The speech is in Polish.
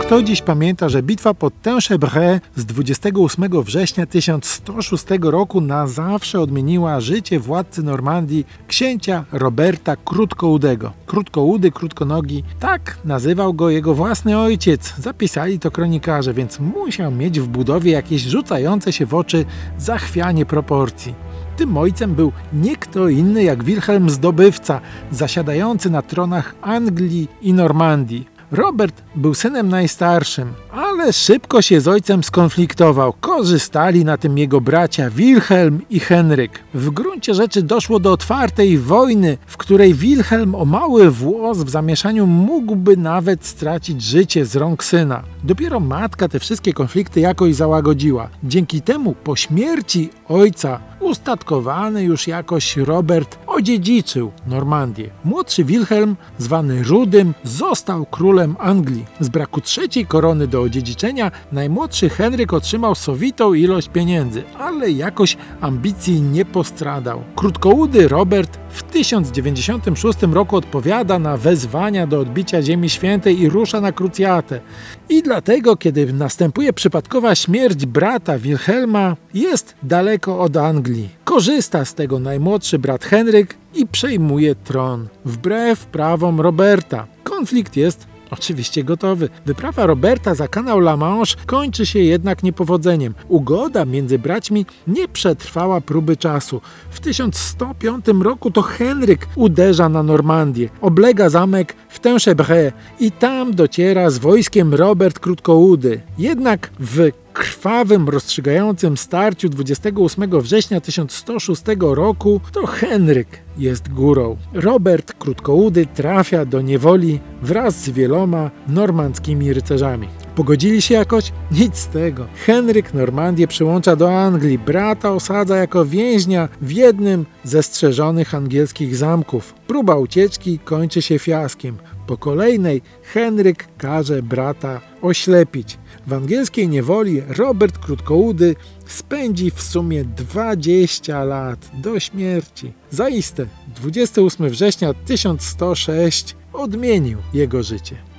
Kto dziś pamięta, że bitwa pod Tinchebray z 28 września 1106 roku na zawsze odmieniła życie władcy Normandii księcia Roberta Krótkoudego. Krótkoudy, krótkonogi, tak nazywał go jego własny ojciec. Zapisali to kronikarze, więc musiał mieć w budowie jakieś rzucające się w oczy zachwianie proporcji. Tym ojcem był nie kto inny jak Wilhelm Zdobywca, zasiadający na tronach Anglii i Normandii. Robert był synem najstarszym, ale szybko się z ojcem skonfliktował. Korzystali na tym jego bracia Wilhelm i Henryk. W gruncie rzeczy doszło do otwartej wojny, w której Wilhelm o mały włos w zamieszaniu mógłby nawet stracić życie z rąk syna. Dopiero matka te wszystkie konflikty jakoś załagodziła. Dzięki temu po śmierci ojca ustatkowany już jakoś Robert odziedziczył Normandię. Młodszy Wilhelm, zwany Rudym, został królem Anglii. Z braku trzeciej korony do odziedziczenia najmłodszy Henryk otrzymał sowitą ilość pieniędzy, ale jakoś ambicji nie postradał. Krótkoudy Robert w 1096 roku odpowiada na wezwania do odbicia Ziemi Świętej i rusza na krucjatę. I dlatego, kiedy następuje przypadkowa śmierć brata Wilhelma, jest daleko od Anglii. Korzysta z tego najmłodszy brat Henryk i przejmuje tron, wbrew prawom Roberta. Konflikt jest Oczywiście gotowy. Wyprawa Roberta za kanał La Manche kończy się jednak niepowodzeniem. Ugoda między braćmi nie przetrwała próby czasu. W 1105 roku to Henryk uderza na Normandię, oblega zamek w Tinchebray i tam dociera z wojskiem Robert Krótkoudy. Jednak w krwawym, rozstrzygającym starciu 28 września 1106 roku to Henryk jest górą. Robert Krótkoudy trafia do niewoli wraz z wieloma normandzkimi rycerzami. Pogodzili się jakoś? Nic z tego. Henryk Normandię przyłącza do Anglii, brata osadza jako więźnia w jednym ze strzeżonych angielskich zamków. Próba ucieczki kończy się fiaskiem. Po kolejnej Henryk każe brata oślepić. W angielskiej niewoli Robert Krótkoudy spędzi w sumie 20 lat do śmierci. Zaiste 28 września 1106 odmienił jego życie.